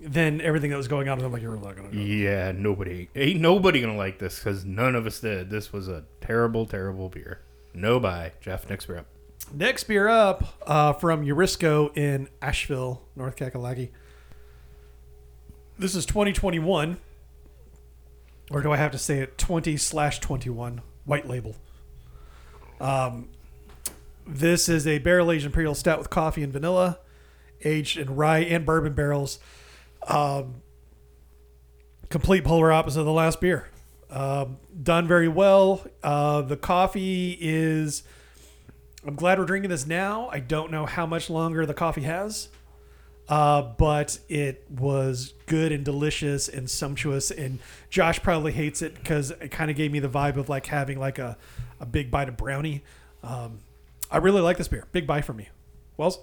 then everything that was going on, I'm like, you're not going to. Yeah, nobody. Ain't nobody going to like this because none of us did. This was a terrible, terrible beer. No buy. Jeff, next beer up. Next beer up uh, from Eurisko in Asheville, North Kakalaki. This is 2021, or do I have to say it 20 slash 21 white label? Um, this is a barrel aged imperial stout with coffee and vanilla, aged in rye and bourbon barrels. Um, complete polar opposite of the last beer. Um, done very well. Uh, the coffee is. I'm glad we're drinking this now. I don't know how much longer the coffee has, uh, but it was good and delicious and sumptuous. And Josh probably hates it because it kind of gave me the vibe of like having like a, a big bite of brownie. Um, I really like this beer. Big buy for me. Wells?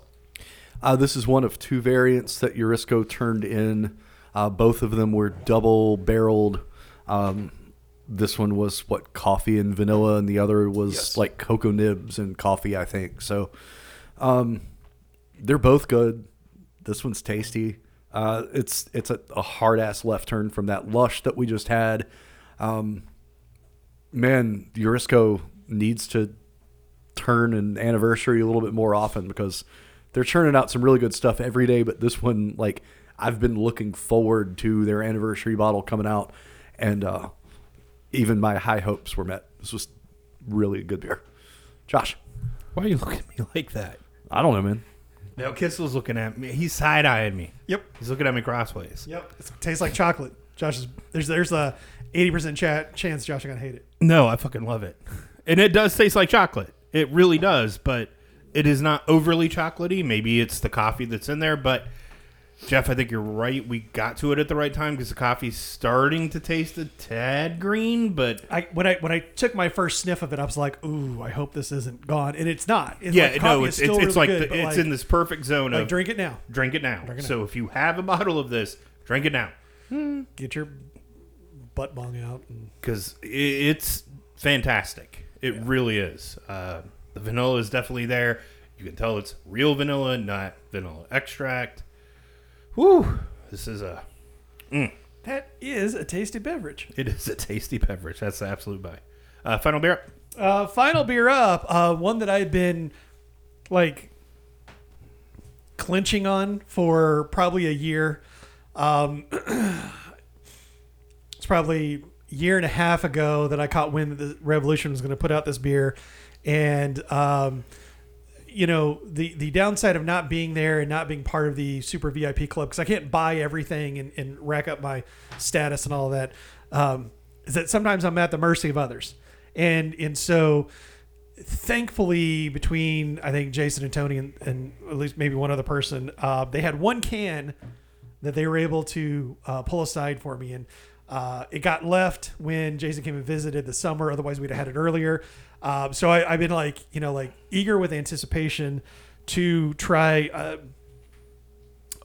Uh, this is one of two variants that Eurisko turned in. Uh, both of them were double barreled um, this one was what coffee and vanilla, and the other was Yes. like cocoa nibs and coffee, I think. So, um, they're both good. This one's tasty. Uh, it's it's a, a hard ass left turn from that lush that we just had. Um, man, Eurisko needs to turn an anniversary a little bit more often because they're churning out some really good stuff every day. But this one, like, I've been looking forward to their anniversary bottle coming out, and uh, even my high hopes were met. This was really a good beer. Josh, Why are you looking at me like that? I don't know, man. Now Kissel's looking at me. He's side eyeing me. Yep. He's looking at me crossways. Yep. It tastes like chocolate. Josh is there's there's a eighty percent chat chance Josh is gonna hate it. No, I fucking love it. And it does taste like chocolate. It really does, but it is not overly chocolatey. Maybe it's the coffee that's in there, but Jeff, I think you're right. We got to it at the right time because the coffee's starting to taste a tad green, but I when I when I took my first sniff of it, I was like, "Ooh, I hope this isn't gone." And it's not. It's yeah, like, no, it's still it's really like, good, the, it's like, in this perfect zone like of drink it now. drink it now. Drink it so if you have a bottle of this, drink it now Get your butt bong out. And, because it's fantastic. It really is. Uh, the vanilla is definitely there. You can tell it's real vanilla, not vanilla extract. Whew, this is a that is a tasty beverage. it is a tasty beverage. That's the absolute buy. Uh, final beer. Uh, final beer up, uh, one that I've been like clinching on for probably a year. Um, it's probably a year and a half ago that I caught wind that the Revolution was going to put out this beer, and um, you know the the downside of not being there and not being part of the super VIP club because I can't buy everything and, and rack up my status and all that um, is that sometimes I'm at the mercy of others, and and so thankfully between I think Jason and Tony and, and at least maybe one other person, uh, they had one can that they were able to uh, pull aside for me and. Uh, it got left when Jason came and visited the summer. Otherwise, we'd have had it earlier. Um, so I, I've been like, you know, like eager with anticipation to try. Uh,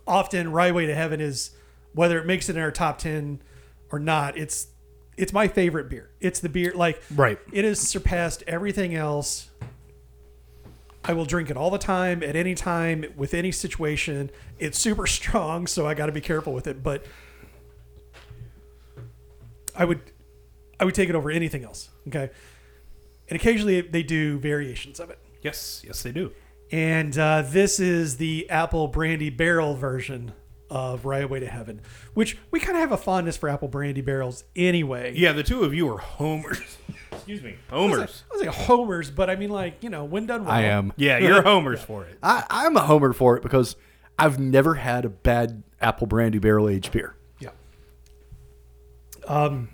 often, Rye Way to Heaven is whether it makes it in our top ten or not. It's it's my favorite beer. It's the beer like Right. it has surpassed everything else. I will drink it all the time, at any time, with any situation. It's super strong, so I got to be careful with it. But I would, I would take it over anything else. Okay, and occasionally they do variations of it. Yes, yes, they do. And uh, this is the apple brandy barrel version of Rye Way to Heaven, which we kind of have a fondness for apple brandy barrels anyway. Yeah, the two of you are homers. Excuse me, I was, like, homers. I was like homers, but I mean, like you know, when done well. I am. Yeah, you're homers for it. I, I'm a homer for it because I've never had a bad apple brandy barrel aged beer. Yeah. Um,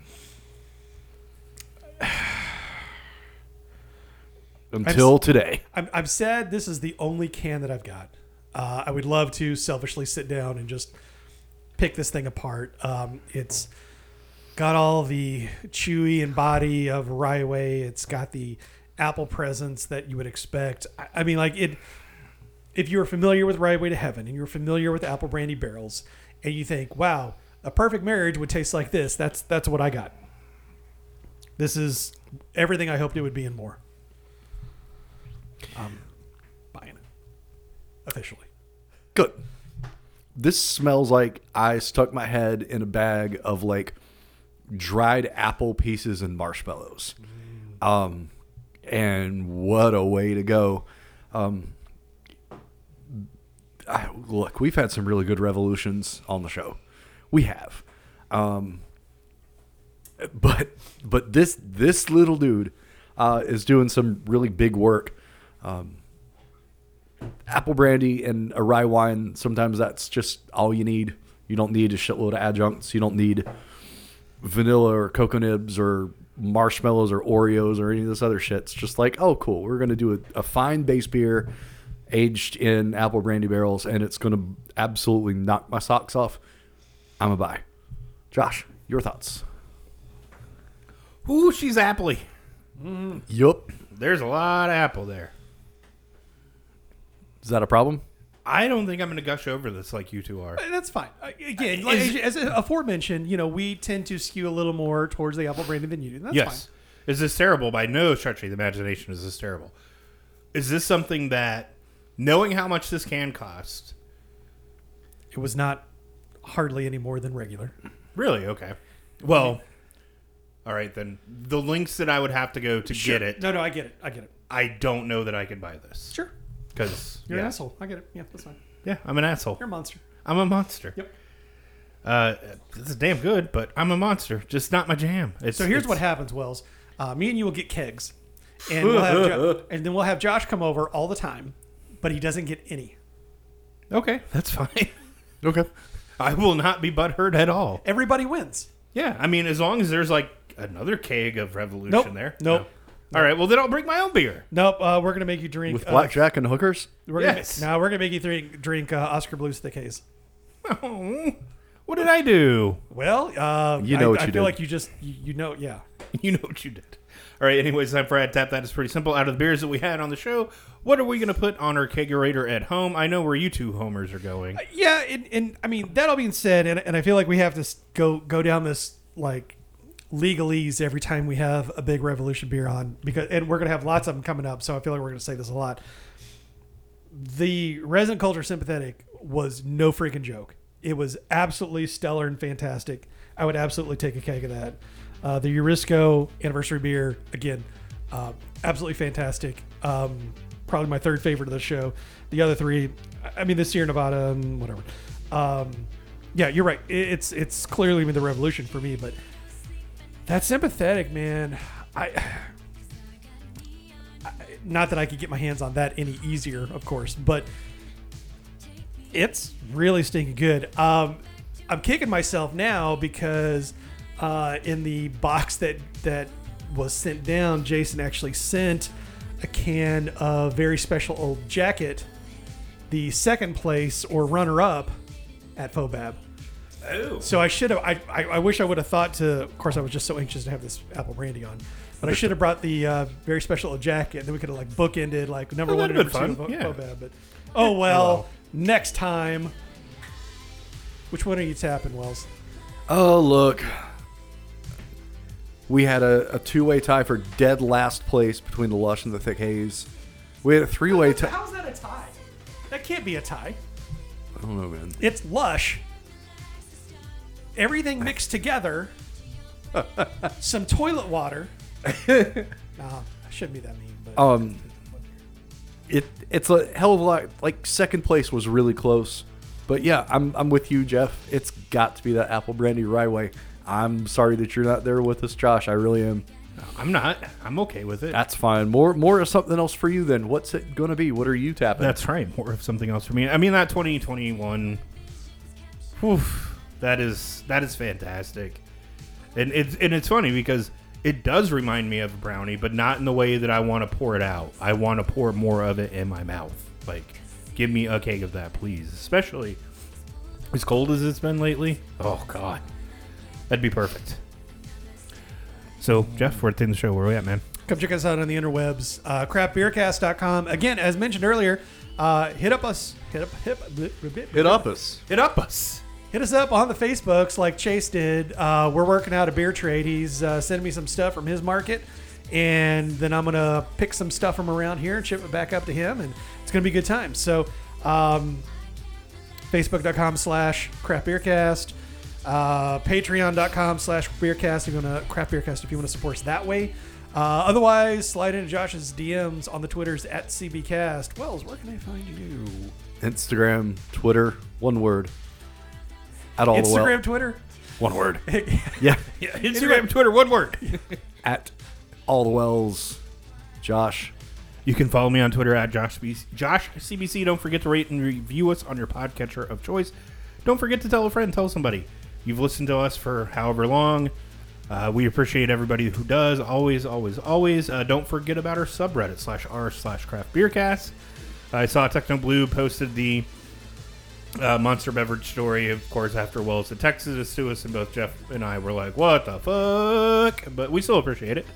Until today. I'm, I'm sad this is the only can that I've got. Uh, I would love to selfishly sit down and just pick this thing apart. Um, it's got all the chewy and body of Rye It's got the apple presence that you would expect. I, I mean, like it. If you're familiar with Rye Way to Heaven and you're familiar with apple brandy barrels, and you think, "Wow, a perfect marriage would taste like this," that's that's what I got. This is everything I hoped it would be and more. Um, buying it officially. Good. This smells like I stuck my head in a bag of like dried apple pieces and marshmallows. Um, and what a way to go. Um, I, look, we've had some really good revolutions on the show. We have. Um, but but this this little dude uh, is doing some really big work. Um, apple brandy and a rye wine. Sometimes that's just all you need. You don't need a shitload of adjuncts. You don't need vanilla or cocoa nibs or marshmallows or Oreos or any of this other shit. It's just like, oh, cool. We're gonna do a, a fine base beer aged in apple brandy barrels, and it's gonna absolutely knock my socks off. I'm a buy. Josh, your thoughts? Ooh, she's appley. Yup. There's a lot of apple there. Is that a problem? I don't think I'm going to gush over this like you two are. That's fine. Again, like, Is- as, as aforementioned, you know, we tend to skew a little more towards the apple brandy than you do. That's yes. fine. Is this terrible? By no stretch of the imagination is this terrible. Is this something that, knowing how much this can cost, It was not hardly any more than regular. really okay? Well, all right then. The links that I would have to go to get it, No, no, I get it. I get it. I don't know that I could buy this Sure. Because You're yeah, an asshole. I get it. Yeah, that's fine. yeah, I'm an asshole. You're a monster. I'm a monster. Yep. Uh, this is damn good, but I'm a monster. Just not my jam. It's, So here's it's- what happens, Wells. Uh, me and you will get kegs, and we'll have jo- and then we'll have Josh come over all the time, but he doesn't get any. Okay, that's fine. Okay. I will not be butthurt at all. Everybody wins. Yeah, I mean, as long as there's like another keg of Revolution Nope. there. Nope. No. All right, well then I'll bring my own beer. Nope. Uh, we're gonna make you drink With uh, blackjack and hookers? We're Yes. Gonna, no, we're gonna make you drink drink uh, Oskar Blues Thick Haze. Oh, what did I do? Well, uh, You know I, what I feel did. like you just you, you know yeah. You know what you did. All right, anyways, time for Ad Tap. That is pretty simple. Out of the beers that we had on the show, what are we going to put on our kegerator at home? I know where you two homers are going. Yeah, and, and I mean that all being said, and, and I feel like we have to go go down this like legalese every time we have a big revolution beer on because and we're gonna have lots of them coming up. So I feel like we're gonna say this a lot. The resident culture sympathetic was no freaking joke. It was absolutely stellar and fantastic. I would absolutely take a keg of that. Uh, the Eurisko anniversary beer again, uh, absolutely fantastic. Um, probably my third favorite of the show. The other three, I- mean, the Sierra Nevada, and whatever. Um, yeah, you're right. It's it's clearly been the revolution for me, but that sympathetic man, I, I not that I could get my hands on that any easier, of course, but it's really stinking good. Um, I'm kicking myself now because uh, in the box that that was sent down, Jason actually sent a can of very special old jacket, the second place or runner up at Fobab. Oh. So I should have. I, I, I wish I would have thought to. Of course, I was just so anxious to have this apple brandy on, but I should have brought the uh, very special old jacket. Then we could have like bookended like number Oh, one and number been two fun, of yeah. Fobab. But oh well, well. next time. Which one are you tapping, Wells? Oh, look. We had a, a two way tie for dead last place between the Lush and the Thick Haze. We had a three way tie. How's that a tie? That can't be a tie. I don't know, man. It's lush. Everything mixed together. some toilet water. nah, I shouldn't be that mean, but Um, it it's a hell of a lot. Like second place was really close, but yeah, I'm I'm with you, Jeff. It's got to be that apple brandy rye way. I'm sorry that you're not there with us, Josh. I really am. I'm not. I'm okay with it. That's fine. More more of something else for you then. What's it gonna be? What are you tapping? That's right. More of something else for me. I mean, that 2021. Whew, that is that is fantastic, and it's and it's funny because it does remind me of a brownie, but not in the way that I want to pour it out. I want to pour more of it in my mouth. Like, give me a cake of that, please. Especially as cold as it's been lately. Oh God, that'd be perfect. So, Jeff, we're at the end of the show. Where are we at, man? come check us out on the interwebs. Uh, craftbeercast.com. Again, as mentioned earlier, uh, hit up us. Hit up. Hit, Hit up us. Hit up us. Hit us up on the Facebooks like Chase did. Uh, we're working out a beer trade. He's uh, sending me some stuff from his market, and then I'm gonna pick some stuff from around here and ship it back up to him, and it's gonna be a good time. So, um, Facebook.com slash Craft Beercast, uh, Patreon.com slash Beercast. If you want to Craft Beercast, if you want to support us that way. Uh, otherwise, slide into Josh's DMs on the Twitters at CBcast. Wells, where can I find you? Instagram, Twitter, one word. At all the Instagram, well. Twitter. One word. Yeah. Yeah, Instagram, Twitter, one word. At all the wells. Josh. You can follow me on Twitter at Josh, B- Josh CBC. Don't forget to rate and review us on your podcatcher of choice. Don't forget to tell a friend, tell somebody. You've listened to us for however long. Uh, we appreciate everybody who does. Always, always, always. Uh, don't forget about our subreddit slash r slash craft beercast. I saw Techno Blue posted the uh, monster beverage story, of course, after Wells texted us to us, and both Jeff and I were like, "What the fuck?" But we still appreciate it.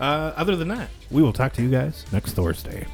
Uh, other than that, we will talk to you guys next Thursday.